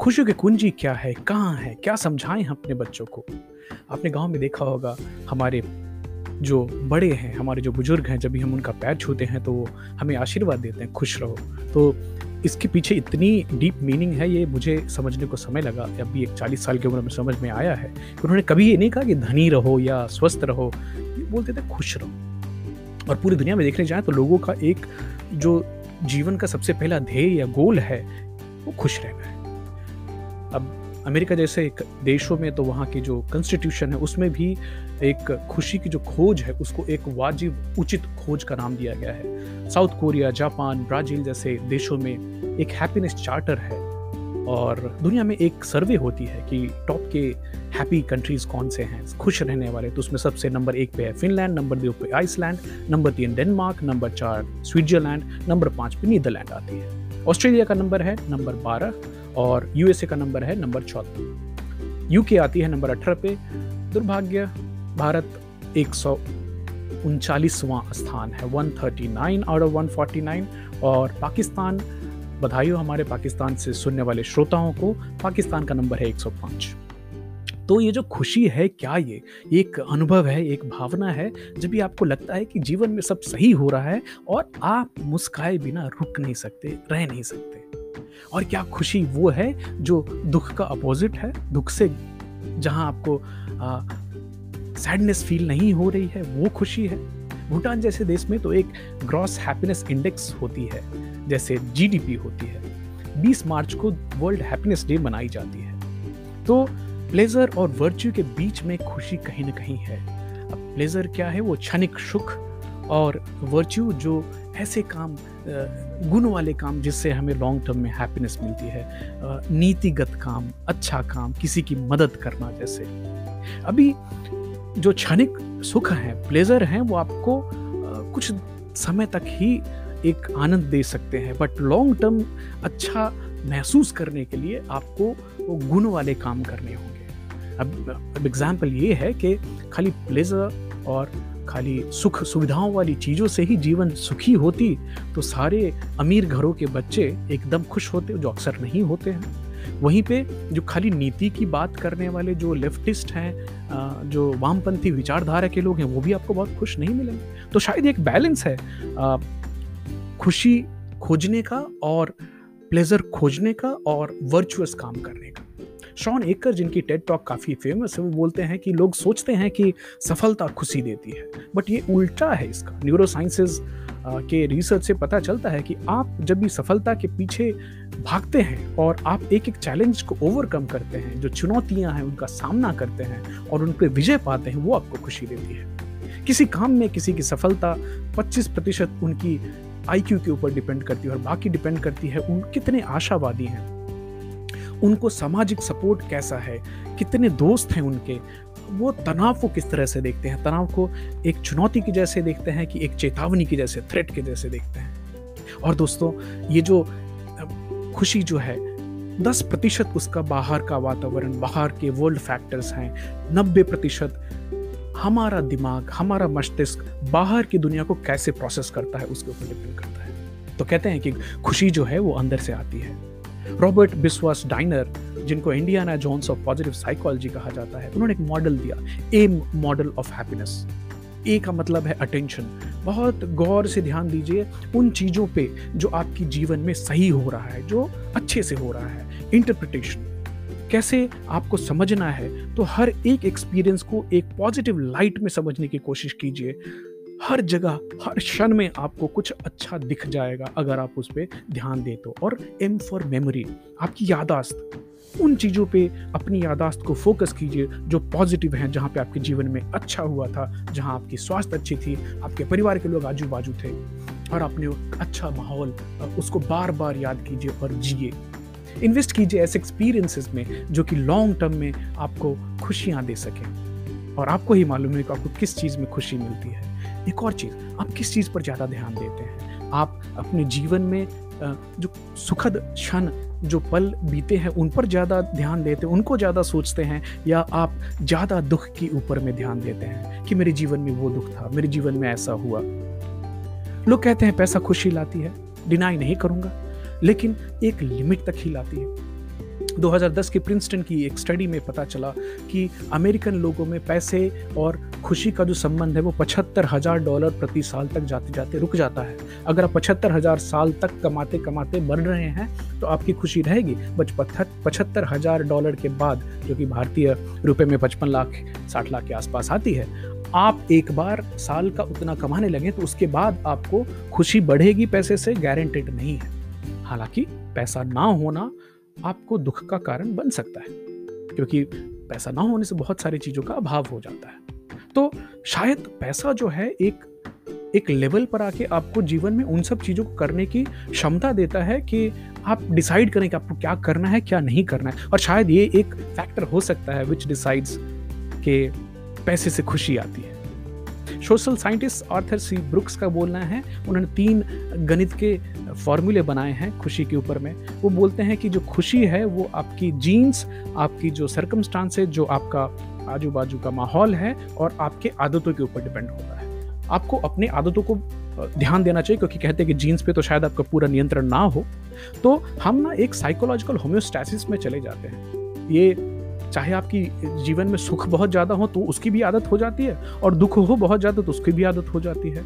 खुशियों की कुंजी क्या है, कहाँ है, क्या समझाएँ हम अपने बच्चों को? आपने गाँव में देखा होगा, हमारे जो बड़े हैं, हमारे जो बुज़ुर्ग हैं, जब भी हम उनका पैर छूते हैं तो वो हमें आशीर्वाद देते हैं, खुश रहो। तो इसके पीछे इतनी डीप मीनिंग है, ये मुझे समझने को समय लगा अभी एक चालीस साल की उम्र में समझ में आया है उन्होंने कभी ये नहीं कहा कि धनी रहो या स्वस्थ रहो, ये बोलते थे खुश रहो। और पूरी दुनिया में देखने जाए तो लोगों का एक जो जीवन का सबसे पहला ध्येय या गोल है, वो खुश रहना है। अमेरिका जैसे एक देशों में तो वहाँ की जो कॉन्स्टिट्यूशन है, उसमें भी एक खुशी की जो खोज है, उसको एक वाजिब, उचित खोज का नाम दिया गया है। साउथ कोरिया, जापान, ब्राज़ील जैसे देशों में एक हैप्पीनेस चार्टर है और दुनिया में एक सर्वे होती है कि टॉप के हैप्पी कंट्रीज़ कौन से हैं, खुश रहने वाले तो उसमें सबसे नंबर एक पे है फिनलैंड नंबर दो पे आइसलैंड नंबर तीन डेनमार्क नंबर चार स्विट्जरलैंड नंबर पाँच पे नीदरलैंड आती है। ऑस्ट्रेलिया का नंबर है नंबर बारह और यूएसए का नंबर है नंबर चौदह। यूके आती है नंबर अठारह पे। दुर्भाग्य, भारत एक सौ उनचालीसवां स्थान है 139 आउट ऑफ़ 149 और पाकिस्तान, बधाई हो हमारे पाकिस्तान से सुनने वाले श्रोताओं को, पाकिस्तान का नंबर है 105 तो ये जो खुशी है, क्या ये? एक अनुभव है, एक भावना है, जब भी आपको लगता है कि जीवन में सब सही हो रहा है और आप मुस्काए बिना रुक नहीं सकते, रह नहीं सकते। और क्या खुशी वो है जो दुख का अपोजिट है? दुख से जहाँ आपको सैडनेस फील नहीं हो रही है, वो खुशी है। भूटान जैसे देश में तो एक ग्रॉस हैप्पीनेस इंडेक्स होती है, जैसे जीडीपी होती है। 20 मार्च को वर्ल्ड हैप्पीनेस डे मनाई जाती है। तो प्लेजर और वर्च्यू के बीच में खुशी कहीं ना कहीं है। अब प्लेजर क्या है? वो क्षणिक सुख और वर्च्यू जो ऐसे काम गुण वाले काम जिससे हमें लॉन्ग टर्म में हैप्पीनेस मिलती है। नीतिगत काम अच्छा काम, किसी की मदद करना जैसे। अभी जो क्षणिक सुख है प्लेजर हैं, वो आपको कुछ समय तक ही एक आनंद दे सकते हैं। बट लॉन्ग टर्म अच्छा महसूस करने के लिए आपको वो गुण वाले काम करने होंगे। अब अब एग्ज़ाम्पल ये है कि खाली प्लेजर और खाली सुख सुविधाओं वाली चीज़ों से ही जीवन सुखी होती तो सारे अमीर घरों के बच्चे एकदम खुश होते, जो अक्सर नहीं होते हैं। वहीं पे जो खाली नीति की बात करने वाले जो लेफ्टिस्ट हैं जो वामपंथी विचारधारा के लोग हैं, वो भी आपको बहुत खुश नहीं मिलेंगे। तो शायद एक बैलेंस है खुशी खोजने का और प्लेजर खोजने का और वर्चुअस काम करने का। शॉन एकर जिनकी टेड टॉक काफ़ी फ़ेमस है, वो बोलते हैं कि लोग सोचते हैं कि सफलता खुशी देती है बट ये उल्टा है इसका। न्यूरो साइंसेज के रिसर्च से पता चलता है कि आप जब भी सफलता के पीछे भागते हैं और आप एक एक चैलेंज को ओवरकम करते हैं, जो चुनौतियाँ हैं, उनका सामना करते हैं और उन पर विजय पाते हैं, वो आपको खुशी देती है। किसी काम में किसी की सफलता 25 प्रतिशत उनकी आईक्यू के ऊपर डिपेंड करती है और बाकी डिपेंड करती है, उन कितने आशावादी हैं। उनको सामाजिक सपोर्ट कैसा है? कितने दोस्त हैं उनके? वो तनाव को किस तरह से देखते हैं? तनाव को एक चुनौती की जैसे देखते हैं कि एक चेतावनी की जैसे थ्रेट के जैसे देखते हैं? और दोस्तों, ये जो खुशी जो है, दस प्रतिशत उसका बाहर का वातावरण, बाहर के वर्ल्ड फैक्टर्स हैं। नब्बे प्रतिशत हमारा दिमाग, हमारा मस्तिष्क बाहर की दुनिया को कैसे प्रोसेस करता है, उसके ऊपर डिपेंड करता है। तो कहते हैं कि खुशी जो है, वो अंदर से आती है। रॉबर्ट बिस्वास डाइनर जिनको Indiana Jones of positive psychology कहा जाता है, उन्होंने एक मॉडल दिया A model of happiness A का मतलब है अटेंशन बहुत गौर से ध्यान दीजिए उन चीज़ों पे जो आपकी जीवन में सही हो रहा है, जो अच्छे से हो रहा है. इंटरप्रिटेशन कैसे आपको समझना है तो हर एक एक्सपीरियंस को एक पॉजिटिव लाइट में समझने की कोशिश कीजिए. हर जगह, हर क्षण में आपको कुछ अच्छा दिख जाएगा अगर आप उस पर ध्यान दें तो। और एम फॉर मेमोरी आपकी यादाश्त, उन चीज़ों पे अपनी यादाश्त को फोकस कीजिए जो पॉजिटिव हैं, जहाँ पे आपके जीवन में अच्छा हुआ था, जहाँ आपकी स्वास्थ्य अच्छी थी, आपके परिवार के लोग आजू बाजू थे, और आपने अच्छा माहौल उसको बार बार याद कीजिए और जिए। इन्वेस्ट कीजिए ऐसे एक्सपीरियंसेस में जो कि लॉन्ग टर्म में आपको खुशियाँ दे सकें। और आपको ही मालूम है कि आपको किस चीज़ में खुशी मिलती है। एक और चीज़, आप किस चीज़ पर ज़्यादा ध्यान देते हैं? आप अपने जीवन में जो सुखद क्षण, जो पल बीते हैं, उन पर ज़्यादा ध्यान देते हैं, उनको ज़्यादा सोचते हैं, या आप ज़्यादा दुख के ऊपर में ध्यान देते हैं कि मेरे जीवन में वो दुख था, मेरे जीवन में ऐसा हुआ? लोग कहते हैं, पैसा खुशी लाती है। डिनाई नहीं करूँगा। लेकिन एक लिमिट तक ही लाती है। 2010 की प्रिंसटन की एक स्टडी में पता चला कि अमेरिकन लोगों में पैसे और खुशी का जो संबंध है, वो पचहत्तर हज़ार डॉलर प्रति साल तक जाते जाते रुक जाता है। अगर आप पचहत्तर हज़ार साल तक कमाते कमाते बढ़ रहे हैं तो आपकी खुशी रहेगी। बच पचहत्तर हज़ार डॉलर के बाद, जो कि भारतीय रुपए में पचपन लाख, साठ लाख के आसपास आती है, आप एक बार साल का उतना कमाने लगे तो उसके बाद आपको खुशी बढ़ेगी, पैसे से गारंटेड नहीं है। हालाँकि, पैसा ना होना आपको दुख का कारण बन सकता है, क्योंकि पैसा ना होने से बहुत सारी चीज़ों का अभाव हो जाता है। तो शायद पैसा जो है एक एक लेवल पर आके आपको जीवन में उन सब चीज़ों को करने की क्षमता देता है कि आप डिसाइड करें कि आपको क्या करना है, क्या नहीं करना है। और शायद ये एक फैक्टर हो सकता है विच डिसाइड्स के पैसे से खुशी आती है। Social scientist Arthur C Brooks का बोलना है। उन्होंने तीन गणित के फॉर्मूले बनाए हैं खुशी के ऊपर में। वो बोलते हैं कि जो खुशी है, वो आपकी जीन्स आपकी जो सरकमस्टांस है, जो आपका आजू बाजू का माहौल है और आपके आदतों के ऊपर डिपेंड होता है। आपको अपने आदतों को ध्यान देना चाहिए क्योंकि कहते हैं कि जीन्स पे तो शायद आपका पूरा नियंत्रण ना हो। तो हम ना एक साइकोलॉजिकल होम्योस्टैसिस में चले जाते हैं। ये चाहे आपकी जीवन में सुख बहुत ज़्यादा हो तो उसकी भी आदत हो जाती है और दुख हो बहुत ज़्यादा तो उसकी भी आदत हो जाती है।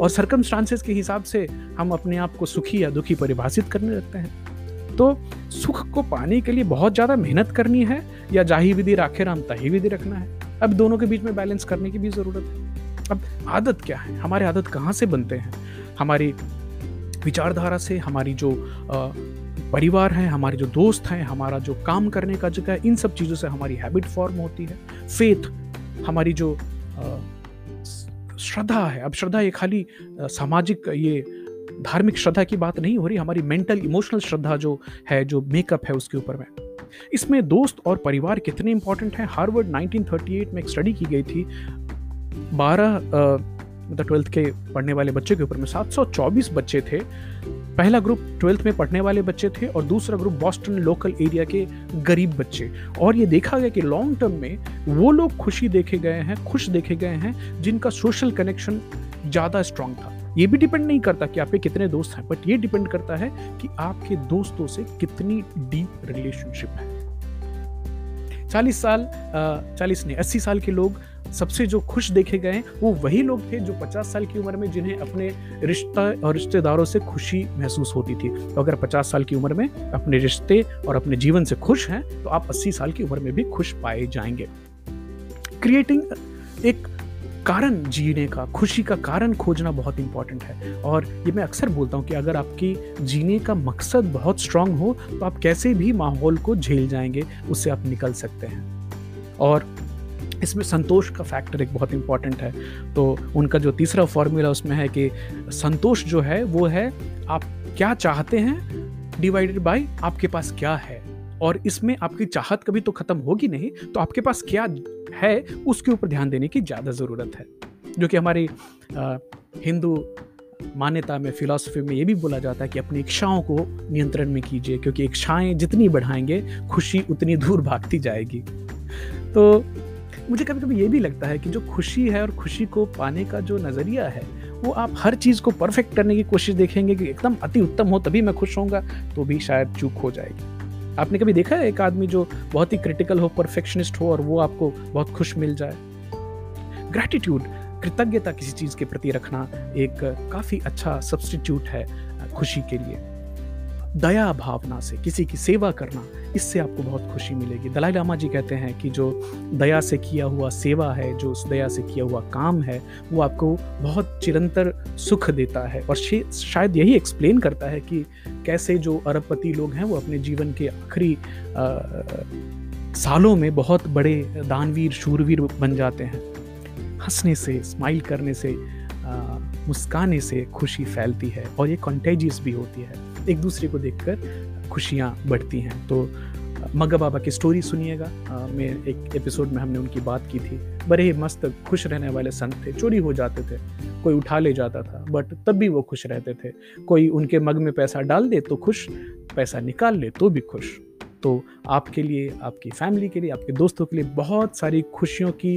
और सरकमस्टांसेस के हिसाब से हम अपने आप को सुखी या दुखी परिभाषित करने लगते हैं। तो सुख को पाने के लिए बहुत ज़्यादा मेहनत करनी है या जाही विधि राखे राम तही विधि रखना है। अब दोनों के बीच में बैलेंस करने की भी ज़रूरत है। अब आदत क्या है? हमारे आदत कहाँ से बनते हैं? हमारी विचारधारा से, हमारी जो परिवार है, हमारे जो दोस्त हैं, हमारा जो काम करने का जगह है, इन सब चीज़ों से हमारी हैबिट फॉर्म होती है। फेथ हमारी जो श्रद्धा है, अब श्रद्धा ये खाली सामाजिक ये धार्मिक श्रद्धा की बात नहीं हो रही, हमारी मेंटल इमोशनल श्रद्धा जो है, जो मेकअप है उसके ऊपर में। इसमें दोस्त और परिवार कितने इंपॉर्टेंट हैं? हार्वर्ड 1938 में एक स्टडी की गई थी। 12 मतलब ट्वेल्थ के पढ़ने वाले बच्चे के ऊपर में 724 बच्चे थे। पहला ग्रुप ट्वेल्थ में पढ़ने वाले बच्चे थे और दूसरा ग्रुप बॉस्टन लोकल एरिया के गरीब बच्चे। और ये देखा गया कि लॉन्ग टर्म में वो लोग खुशी देखे गए हैं, खुश देखे गए हैं, जिनका सोशल कनेक्शन ज़्यादा स्ट्रांग था। ये भी डिपेंड नहीं करता कि आपके कितने दोस्त हैं बट ये डिपेंड करता है कि आपके दोस्तों से कितनी डीप रिलेशनशिप है। चालीस साल चालीस नहीं, अस्सी साल के लोग सबसे जो खुश देखे गए वो वही लोग थे जो 50 साल की उम्र में जिन्हें अपने रिश्ता और रिश्तेदारों से खुशी महसूस होती थी। तो अगर 50 साल की उम्र में अपने रिश्ते और अपने जीवन से खुश हैं तो आप 80 साल की उम्र में भी खुश पाए जाएँगे। क्रिएटिंग एक कारण जीने का, खुशी का कारण खोजना बहुत इंपॉर्टेंट है। और ये मैं अक्सर बोलता हूँ कि अगर आपकी जीने का मकसद बहुत स्ट्रांग हो तो आप कैसे भी माहौल को झेल जाएँगे, उससे आप निकल सकते हैं। और इसमें संतोष का फैक्टर एक बहुत इंपॉर्टेंट है। तो उनका जो तीसरा फॉर्मूला उसमें है कि संतोष जो है, वो है आप क्या चाहते हैं डिवाइडेड बाय आपके पास क्या है। और इसमें आपकी चाहत कभी तो ख़त्म होगी नहीं तो आपके पास क्या है, उसके ऊपर ध्यान देने की ज़्यादा ज़रूरत है। जो कि हमारी हिंदू मान्यता में, फिलॉसफी में ये भी बोला जाता है कि अपनी इच्छाओं को नियंत्रण में कीजिए, क्योंकि इच्छाएँ जितनी बढ़ाएँगे, खुशी उतनी दूर भागती जाएगी। तो मुझे कभी कभी ये भी लगता है कि जो खुशी है और खुशी को पाने का जो नज़रिया है, वो आप हर चीज़ को परफेक्ट करने की कोशिश देखेंगे कि एकदम अति उत्तम हो, तभी मैं खुश होऊँगा तो भी शायद चूक हो जाएगी। आपने कभी देखा है एक आदमी जो बहुत ही क्रिटिकल हो परफेक्शनिस्ट हो और वो आपको बहुत खुश मिल जाए? ग्रैटिट्यूड कृतज्ञता किसी चीज़ के प्रति रखना एक काफ़ी अच्छा सब्सटीट्यूट है, खुशी के लिए। दया भावना से, किसी की सेवा करना, इससे आपको बहुत खुशी मिलेगी। दलाई लामा जी कहते हैं कि जो दया से किया हुआ सेवा है, जो उस दया से किया हुआ काम है, वो आपको बहुत चिरंतर सुख देता है। और शायद यही एक्सप्लेन करता है कि कैसे जो अरबपति लोग हैं, वो अपने जीवन के आखिरी सालों में बहुत बड़े दानवीर, शूरवीर बन जाते हैं। हंसने से स्माइल करने से मुस्काने से खुशी फैलती है और ये कॉन्टेजियस भी होती है। एक दूसरे को देखकर खुशियाँ बढ़ती हैं। तो मग्गा बाबा की स्टोरी सुनिएगा। मैं एक एपिसोड में हमने उनकी बात की थी। बड़े ही मस्त, खुश रहने वाले संत थे। चोरी हो जाते थे। कोई उठा ले जाता था बट तब भी वो खुश रहते थे। कोई उनके मग में पैसा डाल दे तो खुश, पैसा निकाल ले तो भी खुश। तो आपके लिए, आपकी फैमिली के लिए, आपके दोस्तों के लिए बहुत सारी खुशियों की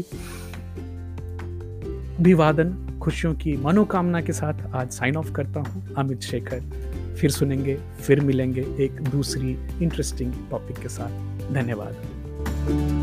अभिवादन, खुशियों की मनोकामना के साथ आज साइन ऑफ़ करता हूँ। अमित शेखर। फिर सुनेंगे फिर मिलेंगे एक दूसरी इंटरेस्टिंग टॉपिक के साथ। धन्यवाद।